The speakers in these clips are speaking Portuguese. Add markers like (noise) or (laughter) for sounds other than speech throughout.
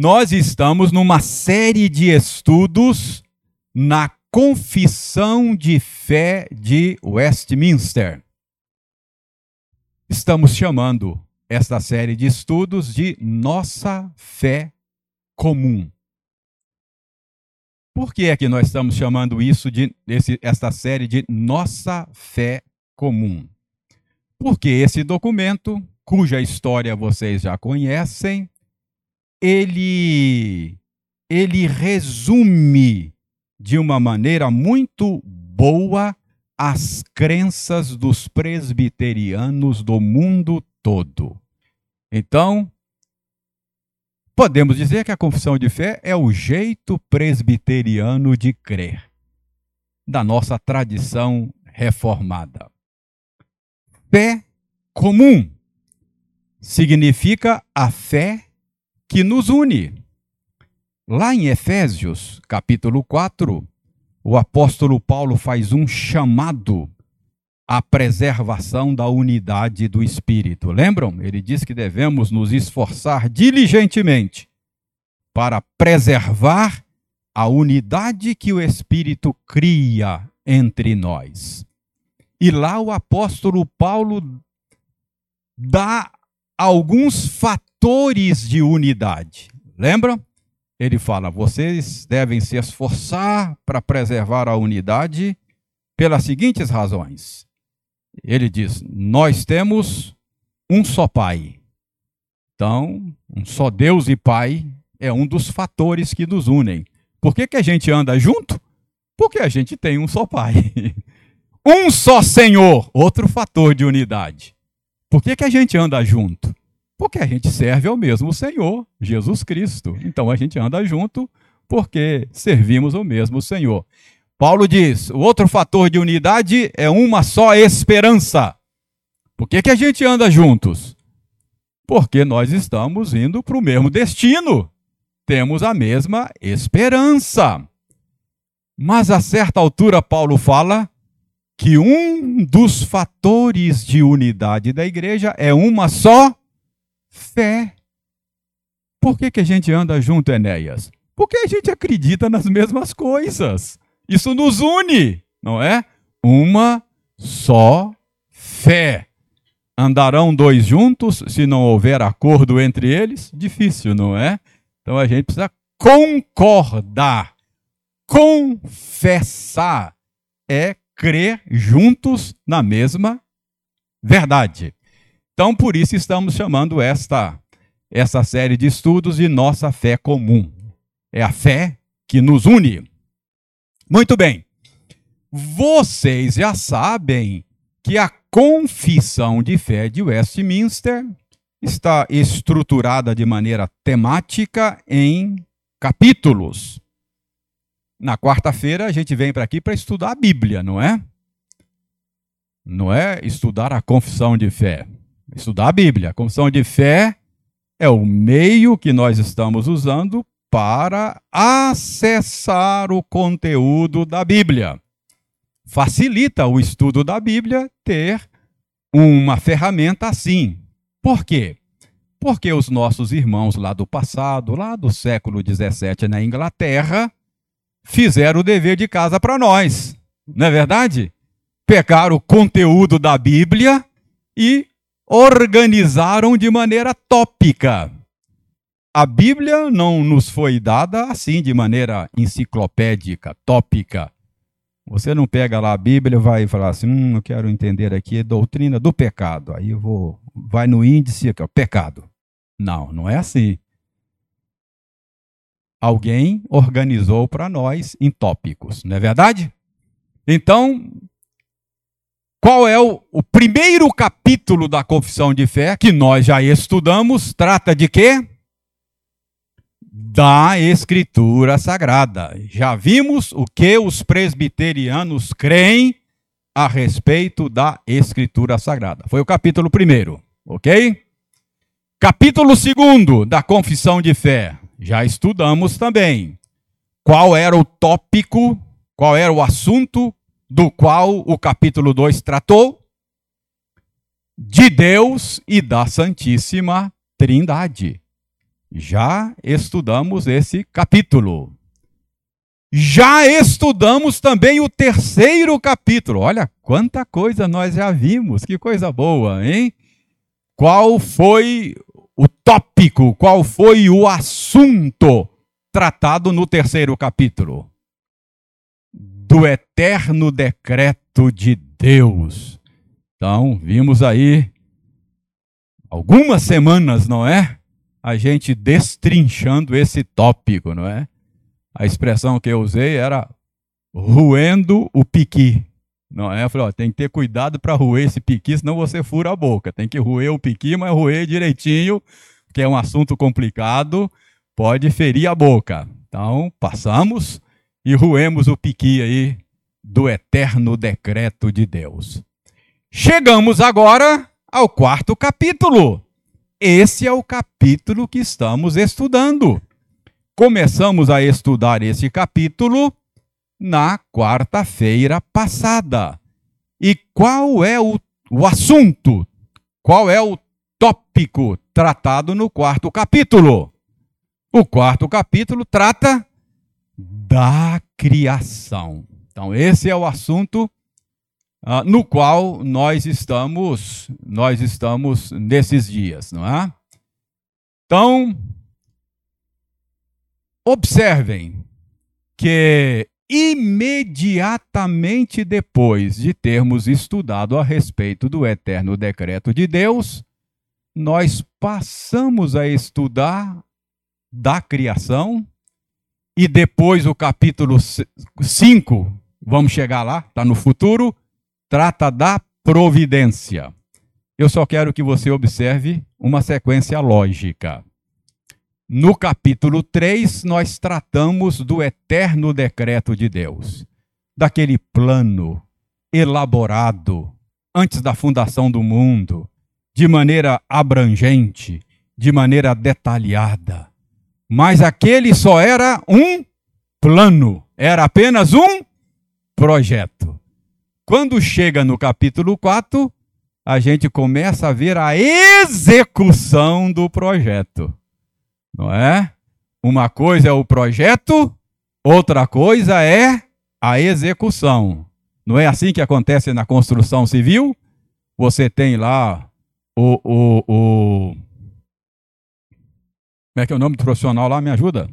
nós estamos numa série de estudos na Confissão de Fé de Westminster. Estamos chamando esta série de estudos de Nossa Fé Comum. Por que é que nós estamos chamando isso de esse, esta série de Nossa Fé Comum? Porque esse documento, cuja história vocês já conhecem, ele ele resume de uma maneira muito boa as crenças dos presbiterianos do mundo todo. Então, podemos dizer que a confissão de fé é o jeito presbiteriano de crer, da nossa tradição reformada. Fé comum significa a fé que nos une. Lá em Efésios, capítulo 4, o apóstolo Paulo faz um chamado à preservação da unidade do Espírito. Lembram? Ele diz que devemos nos esforçar diligentemente para preservar a unidade que o Espírito cria entre nós. E lá o apóstolo Paulo dá alguns fatores de unidade. Lembram? Ele fala: vocês devem se esforçar para preservar a unidade pelas seguintes razões. Ele diz: nós temos um só Pai. Então, um só Deus e Pai é um dos fatores que nos unem. Por que, que a gente anda junto? Porque a gente tem um só Pai. (laughs) Um só Senhor, outro fator de unidade. Por que, que a gente anda junto? Porque a gente serve ao mesmo Senhor, Jesus Cristo. Então a gente anda junto porque servimos o mesmo Senhor. Paulo diz: o outro fator de unidade é uma só esperança. Por que, que a gente anda juntos? Porque nós estamos indo para o mesmo destino. Temos a mesma esperança. Mas a certa altura, Paulo fala que um dos fatores de unidade da igreja é uma só fé. Por que, que a gente anda junto, Enéas? Porque a gente acredita nas mesmas coisas. Isso nos une, não é? Uma só fé. Andarão dois juntos se não houver acordo entre eles? Difícil, não é? Então a gente precisa concordar, confessar. É crer juntos na mesma verdade. Então, por isso estamos chamando esta essa série de estudos de nossa fé comum. É a fé que nos une. Muito bem. Vocês já sabem que a confissão de fé de Westminster está estruturada de maneira temática em capítulos. Na quarta-feira a gente vem para aqui para estudar a Bíblia, não é? Não é estudar a confissão de fé. Estudar a Bíblia. A confissão de fé é o meio que nós estamos usando para acessar o conteúdo da Bíblia. Facilita o estudo da Bíblia ter uma ferramenta assim. Por quê? Porque os nossos irmãos lá do passado, lá do século XVII na Inglaterra, fizeram o dever de casa para nós. Não é verdade? Pegaram o conteúdo da Bíblia e organizaram de maneira tópica. A Bíblia não nos foi dada assim, de maneira enciclopédica, tópica. Você não pega lá a Bíblia e vai falar assim, hum, eu quero entender aqui doutrina do pecado. Aí eu vou, vai no índice aqui, ó, pecado. Não, não é assim alguém organizou para nós em tópicos, não é verdade? Então, qual é o, o, primeiro capítulo da confissão de fé que nós já estudamos? Trata de quê? Da Escritura Sagrada. Já vimos o que os presbiterianos creem a respeito da Escritura Sagrada. Foi o capítulo primeiro, ok? Capítulo segundo da confissão de fé já estudamos também qual era o tópico, qual era o assunto do qual o capítulo 2 tratou? De Deus e da Santíssima Trindade. Já estudamos esse capítulo. Já estudamos também o terceiro capítulo. Olha quanta coisa nós já vimos, que coisa boa, hein? Qual foi o tópico, qual foi o assunto tratado no terceiro capítulo? Do eterno decreto de Deus. Então, vimos aí algumas semanas, não é? A gente destrinchando esse tópico, não é? A expressão que eu usei era ruendo o piqui. Não é? Eu falei, ó, tem que ter cuidado para roer esse piqui, senão você fura a boca. Tem que roer o piqui, mas roer direitinho, que é um assunto complicado, pode ferir a boca. Então, passamos e roemos o piqui aí do eterno decreto de Deus. Chegamos agora ao quarto capítulo. Esse é o capítulo que estamos estudando. Começamos a estudar esse capítulo na quarta-feira passada. E qual é o, o assunto? Qual é o tópico tratado no quarto capítulo? O quarto capítulo trata da criação. Então, esse é o assunto uh, no qual nós estamos, nós estamos nesses dias, não é? Então, observem que imediatamente depois de termos estudado a respeito do eterno decreto de Deus, nós passamos a estudar da criação e depois o capítulo 5, vamos chegar lá, está no futuro, trata da providência. Eu só quero que você observe uma sequência lógica. No capítulo 3, nós tratamos do eterno decreto de Deus, daquele plano elaborado antes da fundação do mundo, de maneira abrangente, de maneira detalhada. Mas aquele só era um plano, era apenas um projeto. Quando chega no capítulo 4, a gente começa a ver a execução do projeto. Não é? Uma coisa é o projeto, outra coisa é a execução. Não é assim que acontece na construção civil? Você tem lá o, o, o. Como é que é o nome do profissional lá? Me ajuda?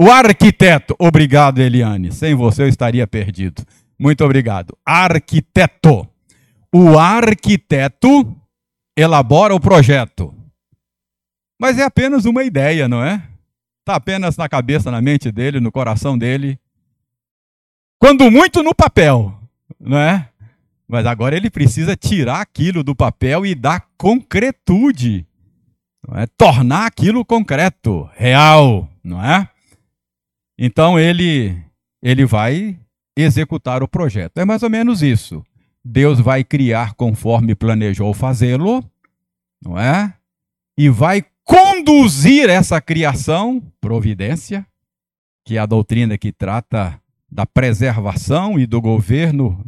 O arquiteto. Obrigado, Eliane. Sem você eu estaria perdido. Muito obrigado. Arquiteto. O arquiteto elabora o projeto. Mas é apenas uma ideia, não é? Está apenas na cabeça, na mente dele, no coração dele. Quando muito no papel, não é? Mas agora ele precisa tirar aquilo do papel e dar concretude. Não é? Tornar aquilo concreto, real, não é? Então ele ele vai executar o projeto. É mais ou menos isso. Deus vai criar conforme planejou fazê-lo, não é? E vai conduzir essa criação, providência, que é a doutrina que trata da preservação e do governo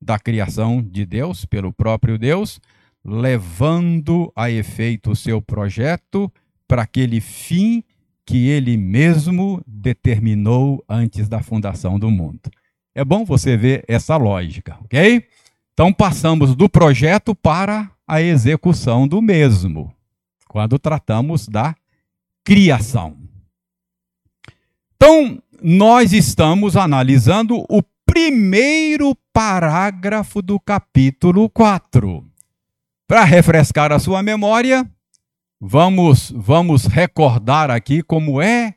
da criação de Deus pelo próprio Deus, levando a efeito o seu projeto para aquele fim que ele mesmo determinou antes da fundação do mundo. É bom você ver essa lógica, ok? Então passamos do projeto para a execução do mesmo, quando tratamos da criação. Então, nós estamos analisando o primeiro parágrafo do capítulo 4. Para refrescar a sua memória, vamos vamos recordar aqui como é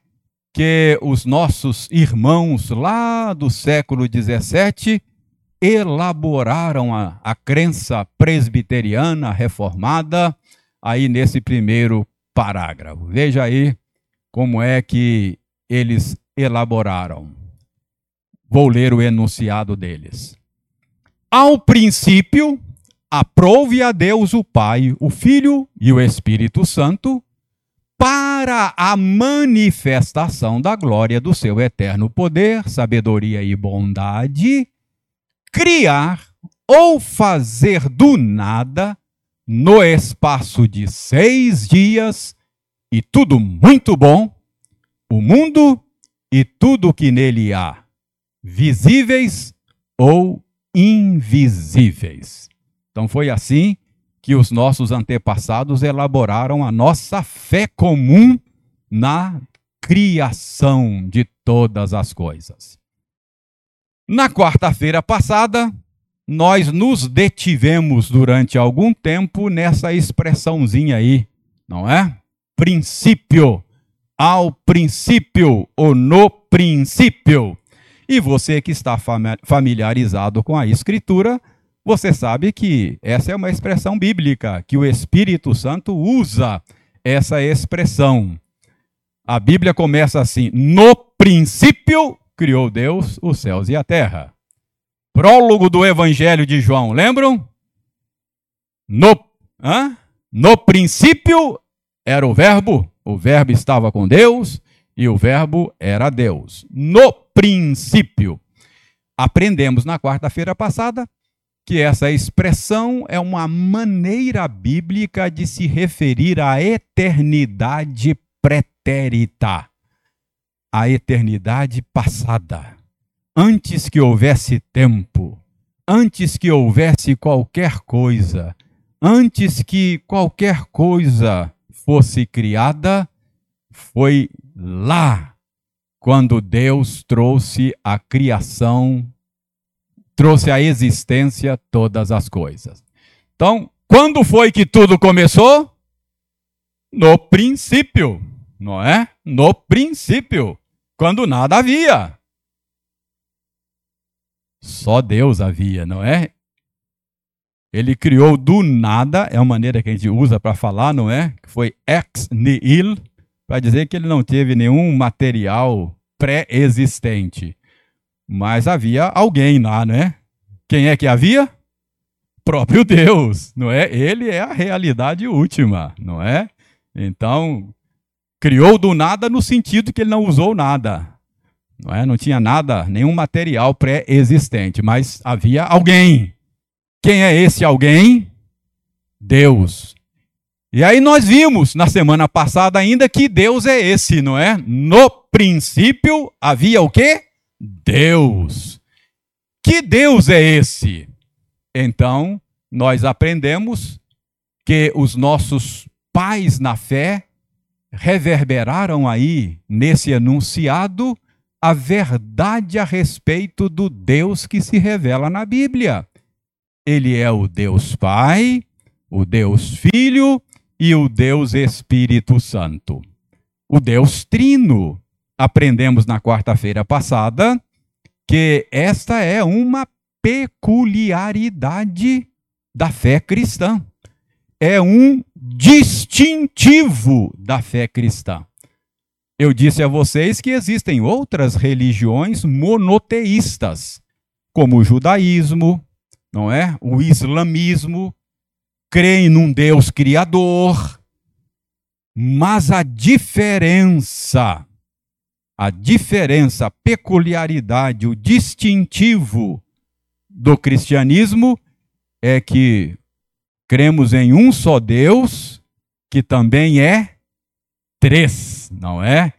que os nossos irmãos lá do século XVII elaboraram a, a crença presbiteriana reformada aí nesse primeiro parágrafo. Veja aí como é que eles elaboraram. Vou ler o enunciado deles. Ao princípio, aprove a Deus o Pai, o Filho e o Espírito Santo para a manifestação da glória do seu eterno poder, sabedoria e bondade, criar ou fazer do nada, no espaço de seis dias, e tudo muito bom, o mundo e tudo que nele há, visíveis ou invisíveis. Então foi assim que os nossos antepassados elaboraram a nossa fé comum na criação de todas as coisas. Na quarta-feira passada, nós nos detivemos durante algum tempo nessa expressãozinha aí, não é? Princípio, ao princípio ou no princípio. E você que está familiarizado com a Escritura, você sabe que essa é uma expressão bíblica, que o Espírito Santo usa essa expressão. A Bíblia começa assim: No princípio criou Deus os céus e a terra. Prólogo do Evangelho de João, lembram? No, hã? no princípio era o Verbo, o Verbo estava com Deus e o Verbo era Deus. No princípio. Aprendemos na quarta-feira passada que essa expressão é uma maneira bíblica de se referir à eternidade pretérita, à eternidade passada antes que houvesse tempo, antes que houvesse qualquer coisa, antes que qualquer coisa fosse criada, foi lá quando Deus trouxe a criação, trouxe à existência todas as coisas. Então, quando foi que tudo começou? No princípio, não é? No princípio, quando nada havia. Só Deus havia, não é? Ele criou do nada, é uma maneira que a gente usa para falar, não é? Que foi ex nihil, para dizer que ele não teve nenhum material pré-existente. Mas havia alguém lá, não é? Quem é que havia? Próprio Deus, não é? Ele é a realidade última, não é? Então, criou do nada no sentido que ele não usou nada. Não, é? não tinha nada, nenhum material pré-existente, mas havia alguém. Quem é esse alguém? Deus. E aí nós vimos na semana passada ainda que Deus é esse, não é? No princípio havia o quê? Deus. Que Deus é esse? Então, nós aprendemos que os nossos pais na fé reverberaram aí nesse enunciado a verdade a respeito do Deus que se revela na Bíblia. Ele é o Deus Pai, o Deus Filho e o Deus Espírito Santo. O Deus Trino. Aprendemos na quarta-feira passada que esta é uma peculiaridade da fé cristã. É um distintivo da fé cristã. Eu disse a vocês que existem outras religiões monoteístas, como o judaísmo, não é? O islamismo, creem num Deus criador. Mas a diferença, a diferença, a peculiaridade, o distintivo do cristianismo é que cremos em um só Deus, que também é três, não é?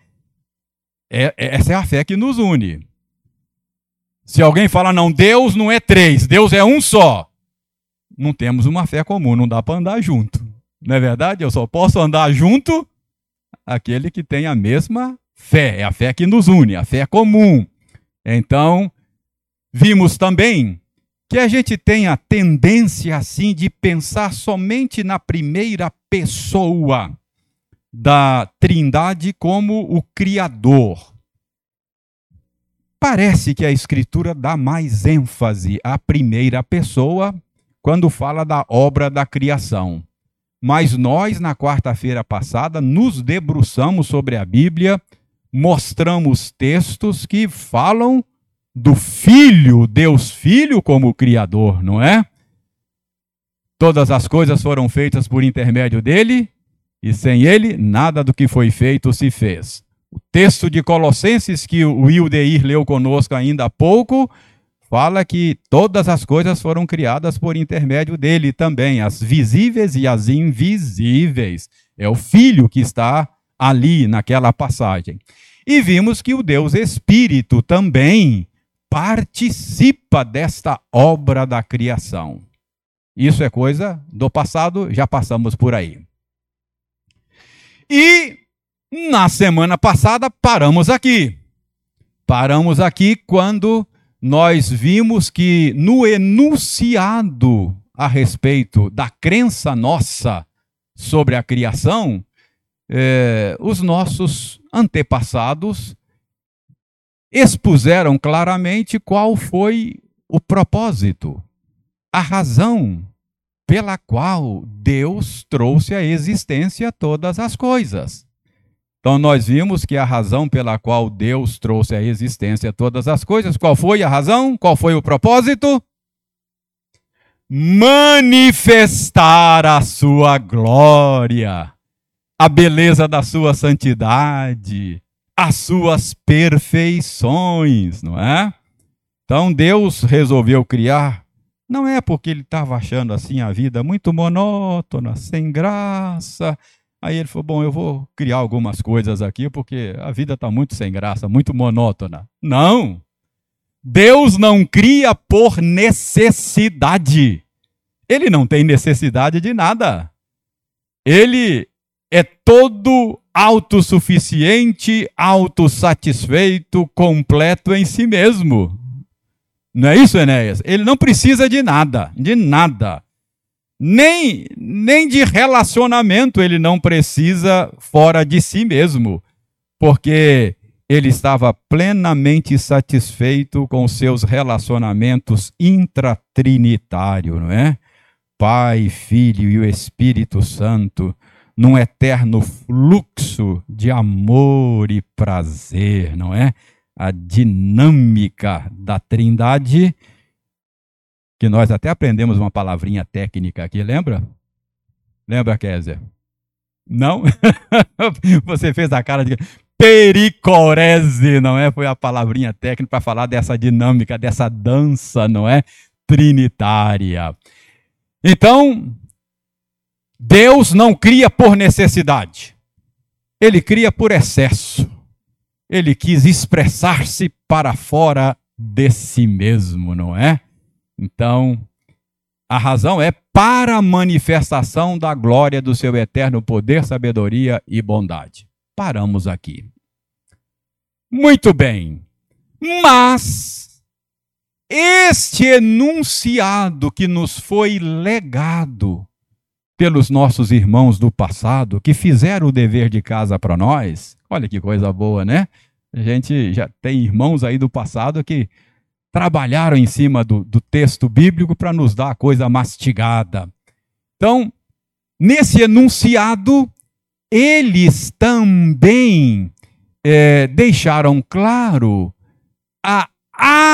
é? Essa é a fé que nos une. Se alguém fala, não, Deus não é três, Deus é um só, não temos uma fé comum, não dá para andar junto. Não é verdade? Eu só posso andar junto aquele que tem a mesma fé, é a fé que nos une, a fé comum. Então, vimos também que a gente tem a tendência assim de pensar somente na primeira pessoa da Trindade como o Criador. Parece que a Escritura dá mais ênfase à primeira pessoa quando fala da obra da criação. Mas nós, na quarta-feira passada, nos debruçamos sobre a Bíblia, mostramos textos que falam do Filho, Deus Filho, como Criador, não é? Todas as coisas foram feitas por intermédio dele, e sem ele, nada do que foi feito se fez. O texto de Colossenses, que o Wildeir leu conosco ainda há pouco, fala que todas as coisas foram criadas por intermédio dele também, as visíveis e as invisíveis. É o Filho que está ali naquela passagem. E vimos que o Deus Espírito também participa desta obra da criação. Isso é coisa do passado, já passamos por aí. E na semana passada paramos aqui. Paramos aqui quando nós vimos que no enunciado a respeito da crença nossa sobre a criação, eh, os nossos antepassados expuseram claramente qual foi o propósito, a razão pela qual Deus trouxe à existência todas as coisas. Então, nós vimos que a razão pela qual Deus trouxe à existência todas as coisas, qual foi a razão? Qual foi o propósito? Manifestar a sua glória, a beleza da sua santidade, as suas perfeições, não é? Então, Deus resolveu criar não é porque ele estava achando assim a vida muito monótona, sem graça. Aí ele falou: Bom, eu vou criar algumas coisas aqui porque a vida está muito sem graça, muito monótona. Não! Deus não cria por necessidade. Ele não tem necessidade de nada. Ele é todo autossuficiente, autossatisfeito, completo em si mesmo. Não é isso, Enéas? Ele não precisa de nada, de nada. Nem, nem de relacionamento ele não precisa fora de si mesmo, porque ele estava plenamente satisfeito com seus relacionamentos intratrinitários, não é? Pai, Filho e o Espírito Santo, num eterno fluxo de amor e prazer, não é? A dinâmica da Trindade, que nós até aprendemos uma palavrinha técnica aqui, lembra? Lembra, Kézia? Não? (laughs) Você fez a cara de pericorese, não é? Foi a palavrinha técnica para falar dessa dinâmica, dessa dança, não é? Trinitária. Então, Deus não cria por necessidade. Ele cria por excesso ele quis expressar-se para fora de si mesmo, não é? Então, a razão é para a manifestação da glória do seu eterno poder, sabedoria e bondade. Paramos aqui. Muito bem. Mas este enunciado que nos foi legado pelos nossos irmãos do passado que fizeram o dever de casa para nós. Olha que coisa boa, né? A gente já tem irmãos aí do passado que trabalharam em cima do, do texto bíblico para nos dar a coisa mastigada. Então, nesse enunciado, eles também é, deixaram claro a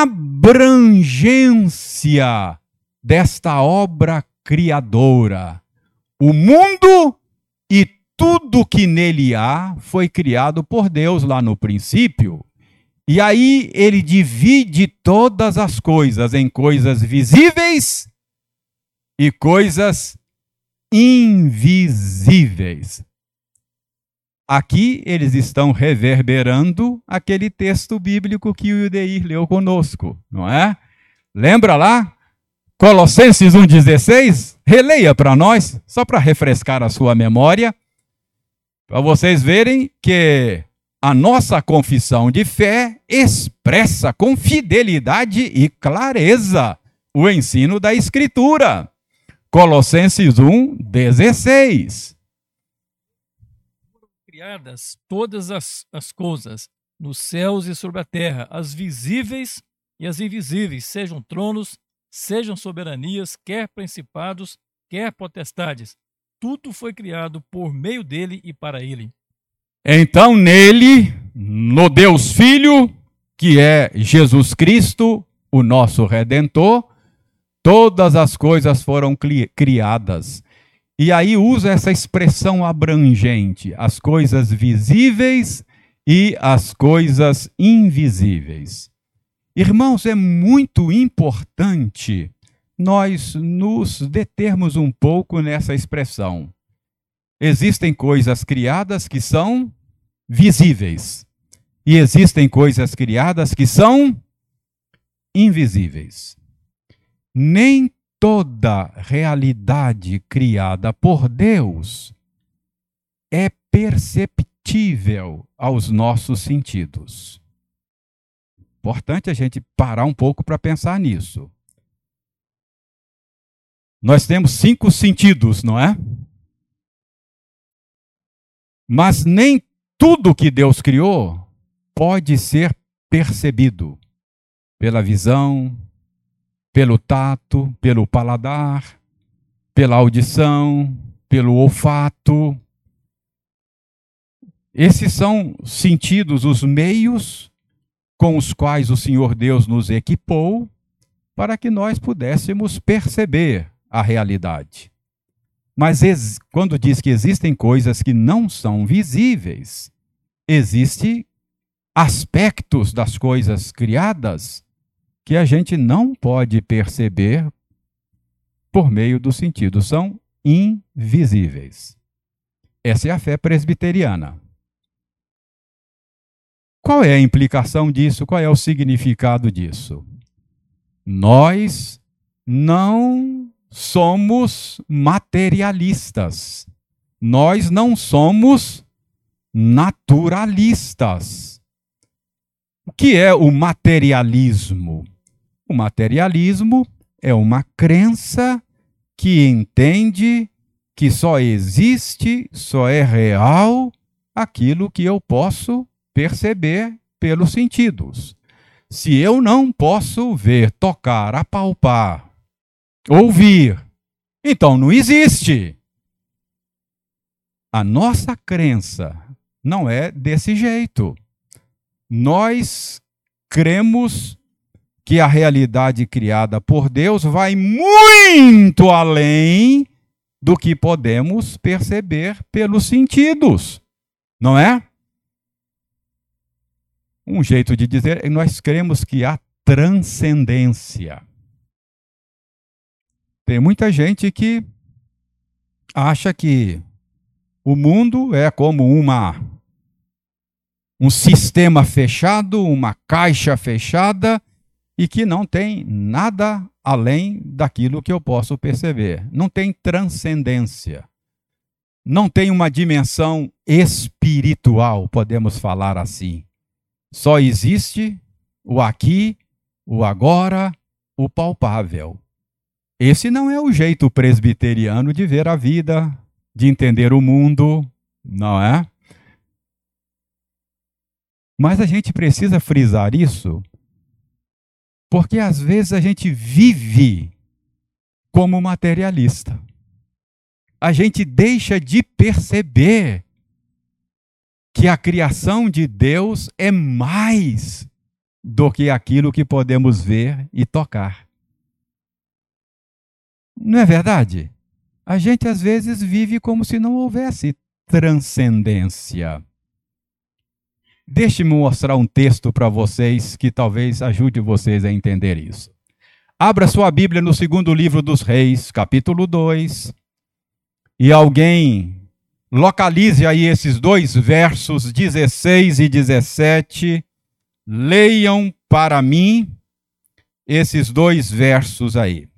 abrangência desta obra criadora o mundo e tudo que nele há foi criado por Deus lá no princípio. E aí ele divide todas as coisas em coisas visíveis e coisas invisíveis. Aqui eles estão reverberando aquele texto bíblico que o Udeir leu conosco, não é? Lembra lá? Colossenses 1,16, releia para nós, só para refrescar a sua memória, para vocês verem que a nossa confissão de fé expressa com fidelidade e clareza o ensino da Escritura. Colossenses 1,16. Criadas todas as, as coisas, nos céus e sobre a terra, as visíveis e as invisíveis, sejam tronos, sejam soberanias, quer principados, quer potestades. Tudo foi criado por meio dele e para ele. Então, nele, no Deus Filho, que é Jesus Cristo, o nosso redentor, todas as coisas foram criadas. E aí usa essa expressão abrangente, as coisas visíveis e as coisas invisíveis. Irmãos, é muito importante nós nos determos um pouco nessa expressão. existem coisas criadas que são visíveis e existem coisas criadas que são invisíveis. Nem toda realidade criada por Deus é perceptível aos nossos sentidos. Importante a gente parar um pouco para pensar nisso. Nós temos cinco sentidos, não é? Mas nem tudo que Deus criou pode ser percebido pela visão, pelo tato, pelo paladar, pela audição, pelo olfato. Esses são sentidos, os meios com os quais o Senhor Deus nos equipou para que nós pudéssemos perceber a realidade. Mas quando diz que existem coisas que não são visíveis, existem aspectos das coisas criadas que a gente não pode perceber por meio do sentido, são invisíveis. Essa é a fé presbiteriana. Qual é a implicação disso? Qual é o significado disso? Nós não somos materialistas. Nós não somos naturalistas. O que é o materialismo? O materialismo é uma crença que entende que só existe, só é real aquilo que eu posso perceber pelos sentidos. Se eu não posso ver, tocar, apalpar, ouvir, então não existe. A nossa crença não é desse jeito. Nós cremos que a realidade criada por Deus vai muito além do que podemos perceber pelos sentidos, não é? Um jeito de dizer, nós cremos que há transcendência. Tem muita gente que acha que o mundo é como uma um sistema fechado, uma caixa fechada e que não tem nada além daquilo que eu posso perceber. Não tem transcendência. Não tem uma dimensão espiritual, podemos falar assim. Só existe o aqui, o agora, o palpável. Esse não é o jeito presbiteriano de ver a vida, de entender o mundo, não é? Mas a gente precisa frisar isso, porque às vezes a gente vive como materialista. A gente deixa de perceber que a criação de Deus é mais do que aquilo que podemos ver e tocar. Não é verdade? A gente às vezes vive como se não houvesse transcendência. Deixe-me mostrar um texto para vocês que talvez ajude vocês a entender isso. Abra sua Bíblia no segundo livro dos Reis, capítulo 2. E alguém Localize aí esses dois versos 16 e 17. Leiam para mim esses dois versos aí.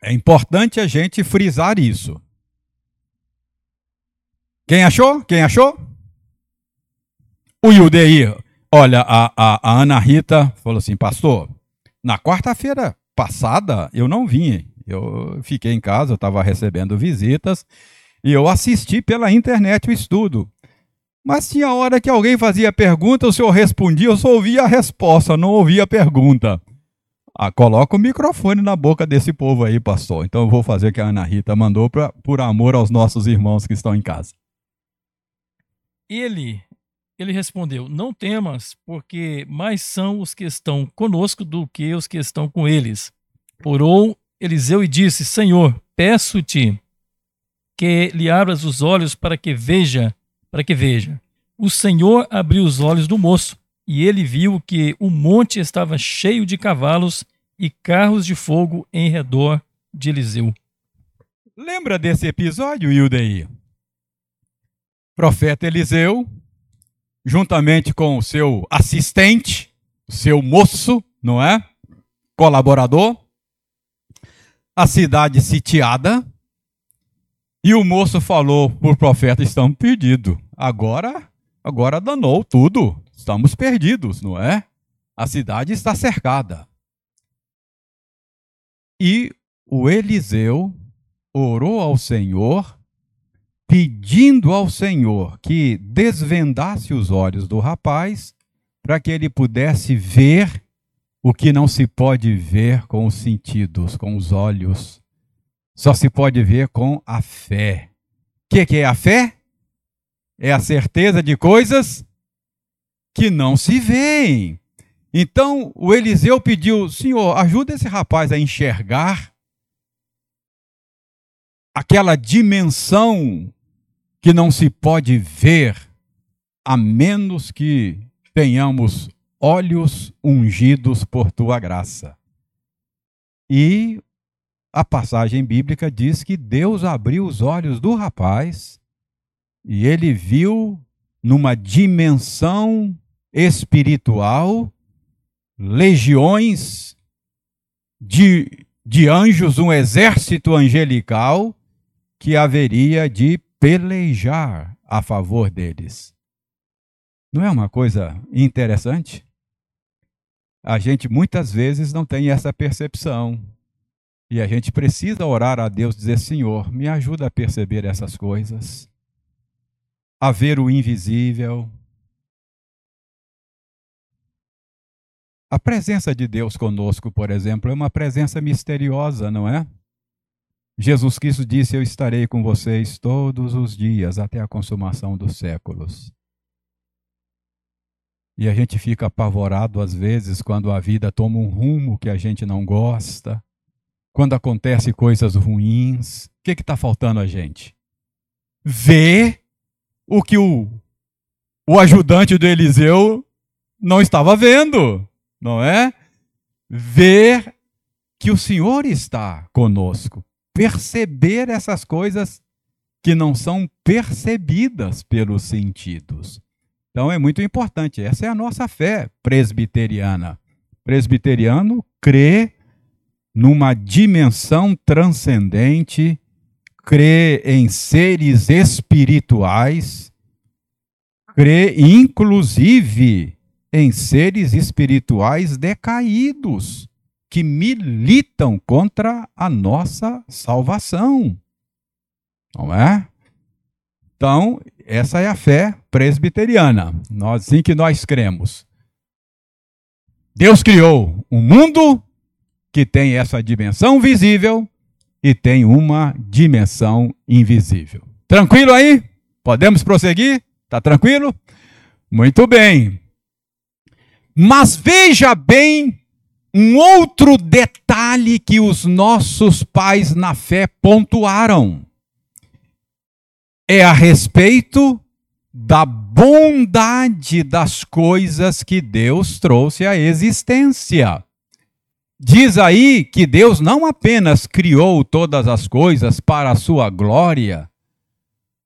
É importante a gente frisar isso. Quem achou? Quem achou? O Yudeir. Olha, a, a, a Ana Rita falou assim, pastor, na quarta-feira passada, eu não vim. Eu fiquei em casa, eu estava recebendo visitas e eu assisti pela internet o estudo. Mas tinha hora que alguém fazia pergunta, o senhor respondia, eu só ouvia a resposta, não ouvia a pergunta. Ah, coloca o microfone na boca desse povo aí, pastor. Então eu vou fazer o que a Ana Rita mandou pra, por amor aos nossos irmãos que estão em casa. Ele ele respondeu: Não temas, porque mais são os que estão conosco do que os que estão com eles. Orou Eliseu e disse: Senhor, peço-te que lhe abras os olhos para que veja, para que veja. O Senhor abriu os olhos do moço, e ele viu que o monte estava cheio de cavalos e carros de fogo em redor de Eliseu. Lembra desse episódio, Hildeir? Profeta Eliseu, juntamente com o seu assistente, o seu moço, não é? Colaborador, a cidade sitiada, e o moço falou o profeta: estamos perdidos. Agora, agora danou tudo. Estamos perdidos, não é? A cidade está cercada. E o Eliseu orou ao Senhor, pedindo ao Senhor que desvendasse os olhos do rapaz, para que ele pudesse ver o que não se pode ver com os sentidos, com os olhos. Só se pode ver com a fé. O que, que é a fé? É a certeza de coisas que não se veem. Então o Eliseu pediu: Senhor, ajuda esse rapaz a enxergar aquela dimensão que não se pode ver, a menos que tenhamos olhos ungidos por tua graça. E a passagem bíblica diz que Deus abriu os olhos do rapaz e ele viu numa dimensão espiritual legiões de, de anjos, um exército angelical que haveria de pelejar a favor deles. Não é uma coisa interessante? A gente muitas vezes não tem essa percepção. E a gente precisa orar a Deus, dizer: Senhor, me ajuda a perceber essas coisas, a ver o invisível. A presença de Deus conosco, por exemplo, é uma presença misteriosa, não é? Jesus Cristo disse: Eu estarei com vocês todos os dias até a consumação dos séculos. E a gente fica apavorado às vezes quando a vida toma um rumo que a gente não gosta, quando acontecem coisas ruins. O que está faltando a gente? Ver o que o, o ajudante do Eliseu não estava vendo, não é? Ver que o Senhor está conosco perceber essas coisas que não são percebidas pelos sentidos. Então é muito importante. Essa é a nossa fé presbiteriana. Presbiteriano crê numa dimensão transcendente, crê em seres espirituais, crê inclusive em seres espirituais decaídos que militam contra a nossa salvação. Não é? Então, essa é a fé presbiteriana. Nós, assim que nós cremos. Deus criou um mundo que tem essa dimensão visível e tem uma dimensão invisível. Tranquilo aí? Podemos prosseguir? Tá tranquilo? Muito bem. Mas veja bem um outro detalhe que os nossos pais na fé pontuaram é a respeito da bondade das coisas que Deus trouxe à existência. Diz aí que Deus não apenas criou todas as coisas para a sua glória,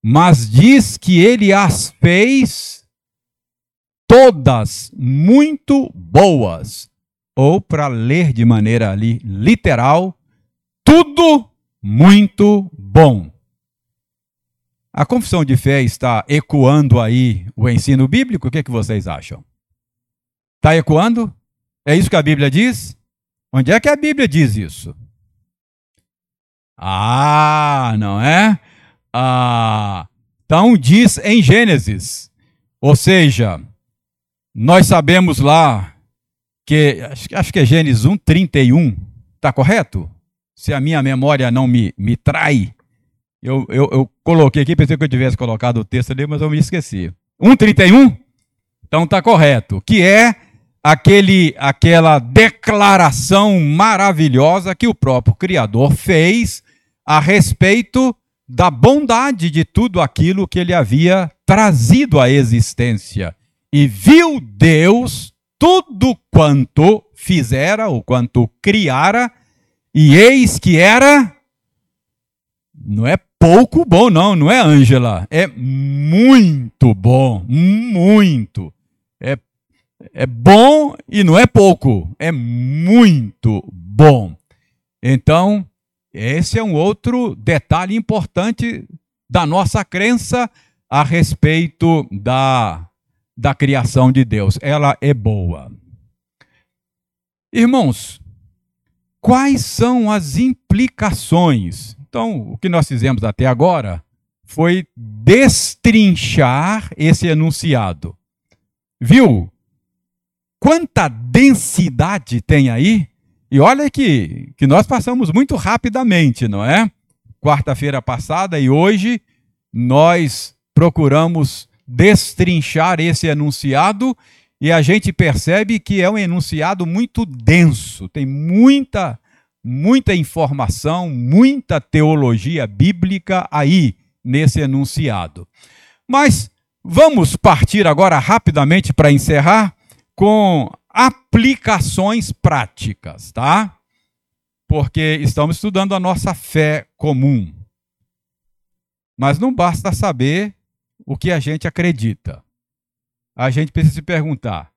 mas diz que ele as fez todas muito boas ou para ler de maneira ali literal, tudo muito bom. A confissão de fé está ecoando aí o ensino bíblico? O que, é que vocês acham? Está ecoando? É isso que a Bíblia diz? Onde é que a Bíblia diz isso? Ah, não é? Ah, então diz em Gênesis. Ou seja, nós sabemos lá que acho, que é Gênesis 1, 31, está correto? Se a minha memória não me, me trai, eu, eu, eu coloquei aqui, pensei que eu tivesse colocado o texto ali, mas eu me esqueci. 1,31? Então está correto. Que é aquele, aquela declaração maravilhosa que o próprio Criador fez a respeito da bondade de tudo aquilo que ele havia trazido à existência. E viu Deus tudo quanto fizera, o quanto criara, e eis que era. Não é pouco bom, não, não é, Ângela? É muito bom, muito. É, é bom e não é pouco, é muito bom. Então, esse é um outro detalhe importante da nossa crença a respeito da, da criação de Deus. Ela é boa. Irmãos, quais são as implicações? Então, o que nós fizemos até agora foi destrinchar esse enunciado. Viu? Quanta densidade tem aí? E olha que, que nós passamos muito rapidamente, não é? Quarta-feira passada e hoje nós procuramos destrinchar esse enunciado e a gente percebe que é um enunciado muito denso, tem muita, muita informação, muita teologia bíblica aí nesse enunciado. Mas vamos partir agora rapidamente para encerrar com aplicações práticas, tá? Porque estamos estudando a nossa fé comum. Mas não basta saber o que a gente acredita a gente precisa se perguntar: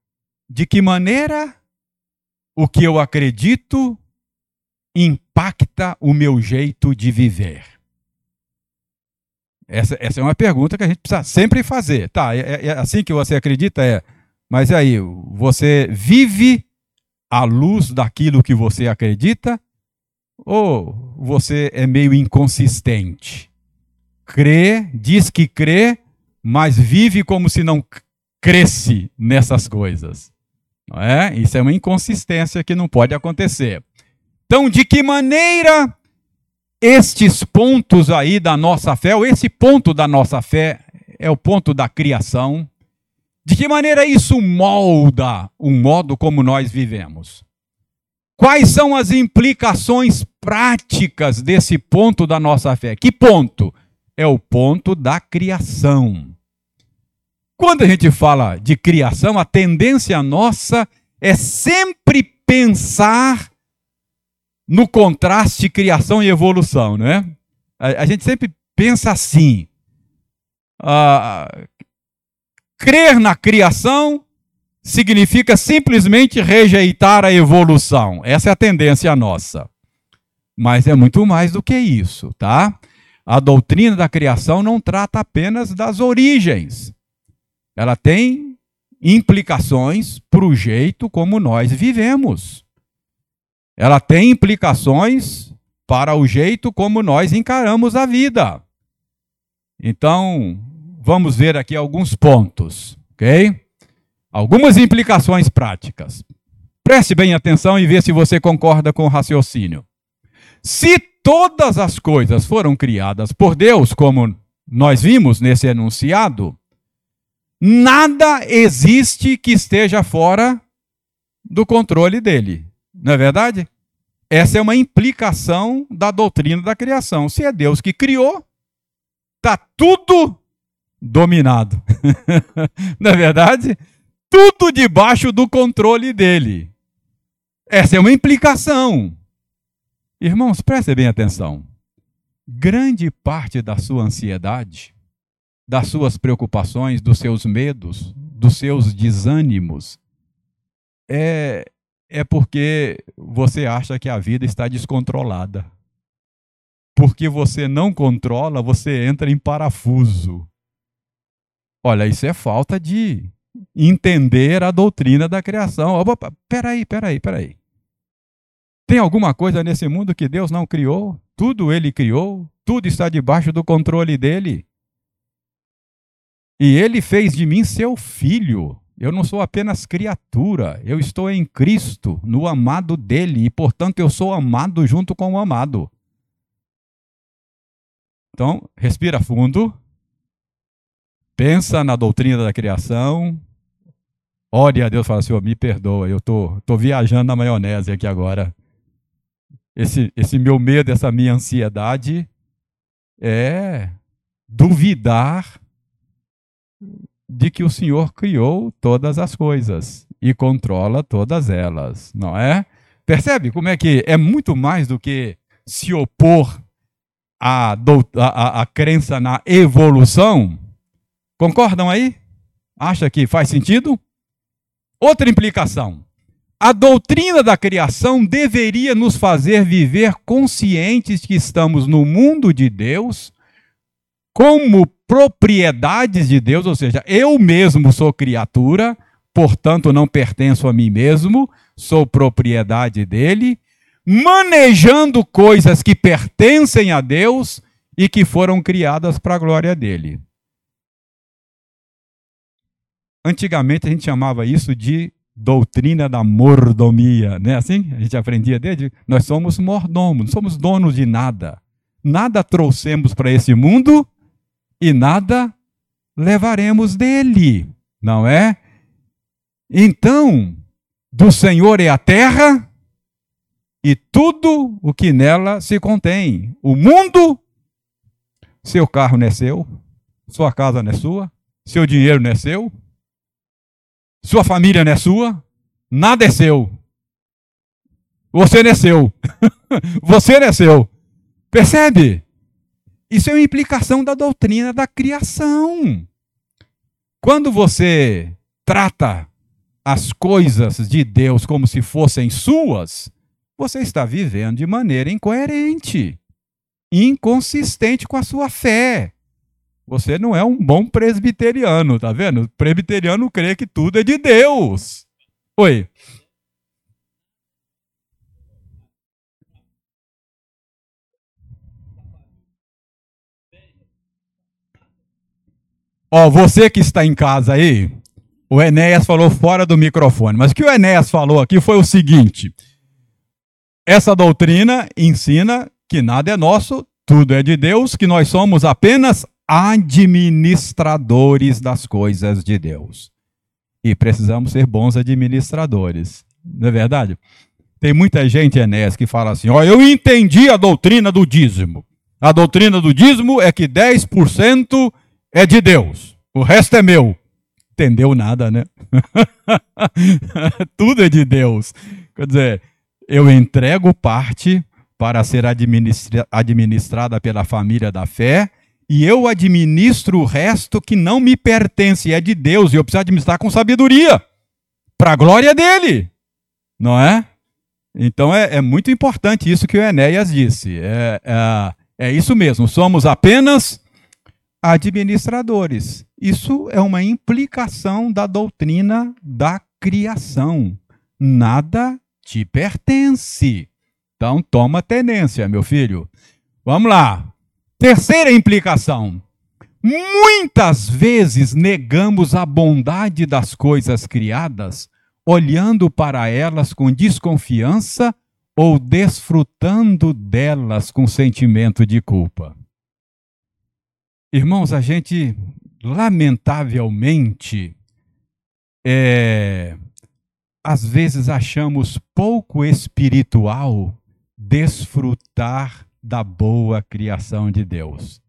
de que maneira o que eu acredito impacta o meu jeito de viver? Essa, essa é uma pergunta que a gente precisa sempre fazer. Tá, é, é, é assim que você acredita? É. Mas aí, você vive à luz daquilo que você acredita? Ou você é meio inconsistente? Crê, diz que crê, mas vive como se não cresce nessas coisas. Não é? Isso é uma inconsistência que não pode acontecer. Então, de que maneira estes pontos aí da nossa fé, ou esse ponto da nossa fé é o ponto da criação, de que maneira isso molda o modo como nós vivemos? Quais são as implicações práticas desse ponto da nossa fé? Que ponto? É o ponto da criação. Quando a gente fala de criação, a tendência nossa é sempre pensar no contraste criação e evolução, né? A, a gente sempre pensa assim: uh, crer na criação significa simplesmente rejeitar a evolução. Essa é a tendência nossa. Mas é muito mais do que isso, tá? A doutrina da criação não trata apenas das origens ela tem implicações para o jeito como nós vivemos. Ela tem implicações para o jeito como nós encaramos a vida. Então, vamos ver aqui alguns pontos, ok? Algumas implicações práticas. Preste bem atenção e vê se você concorda com o raciocínio. Se todas as coisas foram criadas por Deus, como nós vimos nesse enunciado, Nada existe que esteja fora do controle dele. Não é verdade? Essa é uma implicação da doutrina da criação. Se é Deus que criou, está tudo dominado. (laughs) Não é verdade? Tudo debaixo do controle dele. Essa é uma implicação. Irmãos, prestem bem atenção. Grande parte da sua ansiedade das suas preocupações, dos seus medos, dos seus desânimos, é, é porque você acha que a vida está descontrolada. Porque você não controla, você entra em parafuso. Olha, isso é falta de entender a doutrina da criação. Opa, peraí, peraí, peraí. Tem alguma coisa nesse mundo que Deus não criou? Tudo ele criou, tudo está debaixo do controle dele. E ele fez de mim seu filho. Eu não sou apenas criatura, eu estou em Cristo, no amado dele, e portanto eu sou amado junto com o amado. Então, respira fundo, pensa na doutrina da criação, ore a Deus e fala, Senhor, me perdoa, eu tô, tô viajando na maionese aqui agora. Esse, esse meu medo, essa minha ansiedade é duvidar de que o Senhor criou todas as coisas e controla todas elas, não é? Percebe como é que é muito mais do que se opor à, à, à crença na evolução? Concordam aí? Acha que faz sentido? Outra implicação. A doutrina da criação deveria nos fazer viver conscientes que estamos no mundo de Deus, como propriedades de Deus, ou seja, eu mesmo sou criatura, portanto não pertenço a mim mesmo, sou propriedade dele, manejando coisas que pertencem a Deus e que foram criadas para a glória dele. Antigamente a gente chamava isso de doutrina da mordomia, não é assim? A gente aprendia desde. Nós somos mordomos, não somos donos de nada. Nada trouxemos para esse mundo e nada levaremos dele, não é? Então, do Senhor é a terra e tudo o que nela se contém. O mundo, seu carro não é seu, sua casa não é sua, seu dinheiro não é seu, sua família não é sua, nada é seu. Você não é seu. (laughs) Você não é seu. Percebe? Isso é uma implicação da doutrina da criação. Quando você trata as coisas de Deus como se fossem suas, você está vivendo de maneira incoerente, inconsistente com a sua fé. Você não é um bom presbiteriano, tá vendo? O presbiteriano crê que tudo é de Deus. Oi. Ó, você que está em casa aí, o Enéas falou fora do microfone, mas o que o Enéas falou aqui foi o seguinte: essa doutrina ensina que nada é nosso, tudo é de Deus, que nós somos apenas administradores das coisas de Deus. E precisamos ser bons administradores, não é verdade? Tem muita gente, Enéas, que fala assim: ó, eu entendi a doutrina do dízimo. A doutrina do dízimo é que 10% é de Deus, o resto é meu. Entendeu nada, né? (laughs) Tudo é de Deus. Quer dizer, eu entrego parte para ser administra administrada pela família da fé e eu administro o resto que não me pertence, é de Deus, e eu preciso administrar com sabedoria, para a glória dele, não é? Então é, é, muito importante isso que o Enéas disse. É, é, é isso mesmo, somos apenas administradores. Isso é uma implicação da doutrina da criação. Nada te pertence. Então toma tenência, meu filho. Vamos lá. Terceira implicação. Muitas vezes negamos a bondade das coisas criadas, olhando para elas com desconfiança ou desfrutando delas com sentimento de culpa. Irmãos, a gente, lamentavelmente, é, às vezes achamos pouco espiritual desfrutar da boa criação de Deus.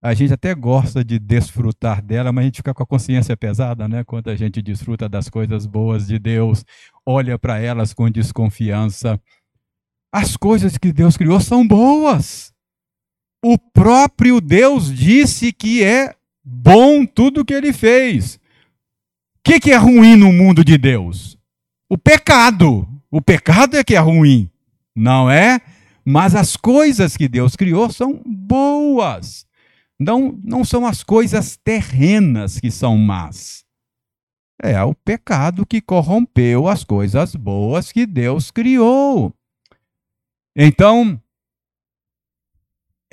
A gente até gosta de desfrutar dela, mas a gente fica com a consciência pesada, né? Quando a gente desfruta das coisas boas de Deus, olha para elas com desconfiança. As coisas que Deus criou são boas. O próprio Deus disse que é bom tudo que ele fez. O que, que é ruim no mundo de Deus? O pecado. O pecado é que é ruim, não é? Mas as coisas que Deus criou são boas. Não, não são as coisas terrenas que são más. É o pecado que corrompeu as coisas boas que Deus criou. Então,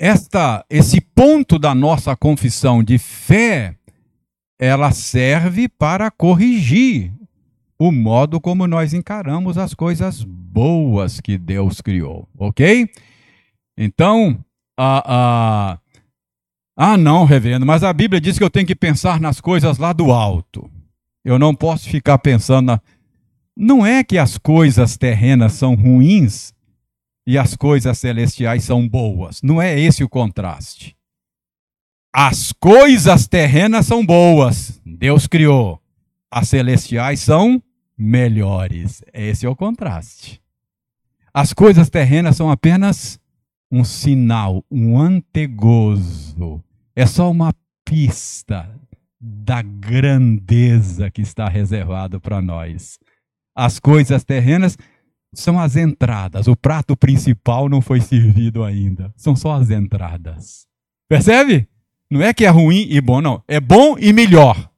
esta, esse ponto da nossa confissão de fé, ela serve para corrigir o modo como nós encaramos as coisas boas que Deus criou, ok? Então, a, a, ah, não, reverendo, mas a Bíblia diz que eu tenho que pensar nas coisas lá do alto. Eu não posso ficar pensando na. Não é que as coisas terrenas são ruins, e as coisas celestiais são boas. Não é esse o contraste. As coisas terrenas são boas, Deus criou. As celestiais são melhores. Esse é o contraste. As coisas terrenas são apenas um sinal, um antegozo. É só uma pista da grandeza que está reservado para nós. As coisas terrenas são as entradas. O prato principal não foi servido ainda. São só as entradas. Percebe? Não é que é ruim e bom, não. É bom e melhor.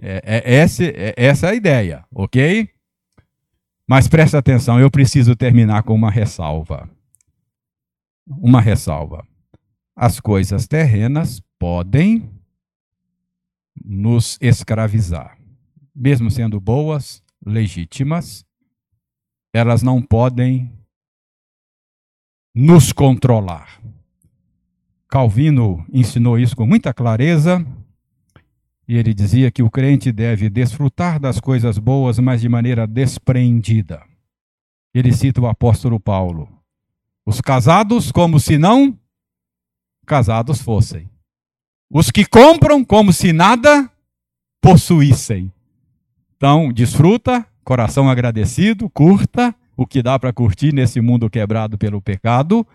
É, é, essa, é essa é a ideia, ok? Mas presta atenção, eu preciso terminar com uma ressalva. Uma ressalva. As coisas terrenas podem nos escravizar. Mesmo sendo boas, legítimas, elas não podem nos controlar. Calvino ensinou isso com muita clareza, e ele dizia que o crente deve desfrutar das coisas boas, mas de maneira despreendida. Ele cita o apóstolo Paulo: os casados, como se não casados fossem. Os que compram, como se nada possuíssem. Então, desfruta, coração agradecido, curta o que dá para curtir nesse mundo quebrado pelo pecado,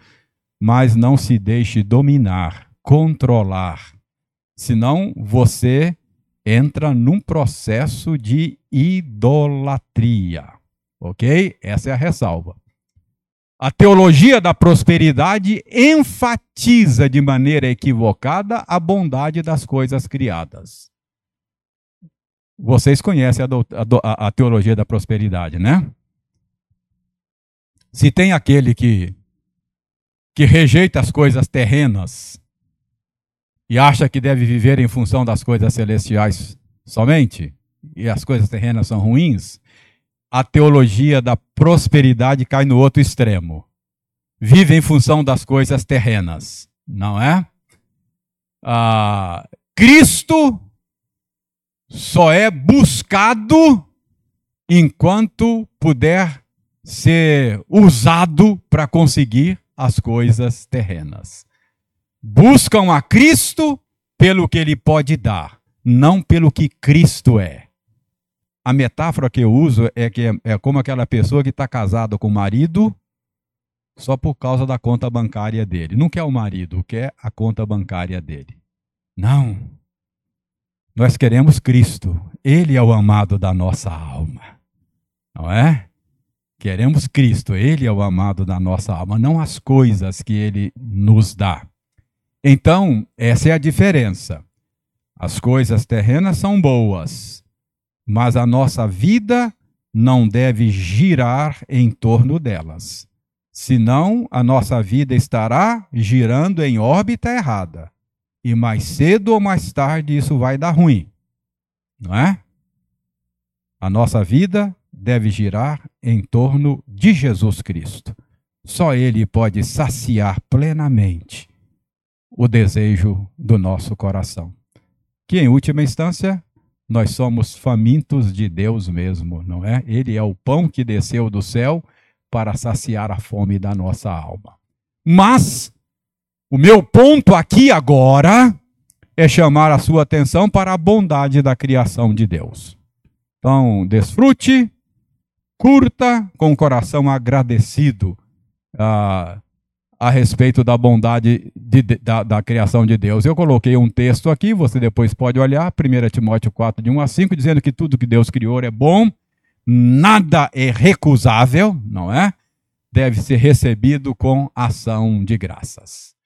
mas não se deixe dominar, controlar. Senão você entra num processo de idolatria. Ok? Essa é a ressalva. A teologia da prosperidade enfatiza de maneira equivocada a bondade das coisas criadas. Vocês conhecem a, a, a teologia da prosperidade, né? Se tem aquele que, que rejeita as coisas terrenas e acha que deve viver em função das coisas celestiais somente, e as coisas terrenas são ruins, a teologia da prosperidade cai no outro extremo. Vive em função das coisas terrenas, não é? Ah, Cristo só é buscado enquanto puder ser usado para conseguir as coisas terrenas. Buscam a Cristo pelo que ele pode dar, não pelo que Cristo é. A metáfora que eu uso é que é, é como aquela pessoa que está casada com o marido só por causa da conta bancária dele. Não quer o marido, quer a conta bancária dele. Não. Nós queremos Cristo. Ele é o amado da nossa alma. Não é? Queremos Cristo. Ele é o amado da nossa alma, não as coisas que ele nos dá. Então, essa é a diferença. As coisas terrenas são boas, mas a nossa vida não deve girar em torno delas. Senão, a nossa vida estará girando em órbita errada. E mais cedo ou mais tarde isso vai dar ruim. Não é? A nossa vida deve girar em torno de Jesus Cristo. Só Ele pode saciar plenamente o desejo do nosso coração. Que em última instância, nós somos famintos de Deus mesmo, não é? Ele é o pão que desceu do céu para saciar a fome da nossa alma. Mas o meu ponto aqui agora é chamar a sua atenção para a bondade da criação de Deus. Então, desfrute, curta com o coração agradecido. Ah, a respeito da bondade de, da, da, criação de Deus. Eu coloquei um texto aqui, você depois pode olhar, 1 Timóteo 4, de 1 a 5, dizendo que tudo que Deus criou é bom, nada é recusável, não é? Deve ser recebido com ação de graças.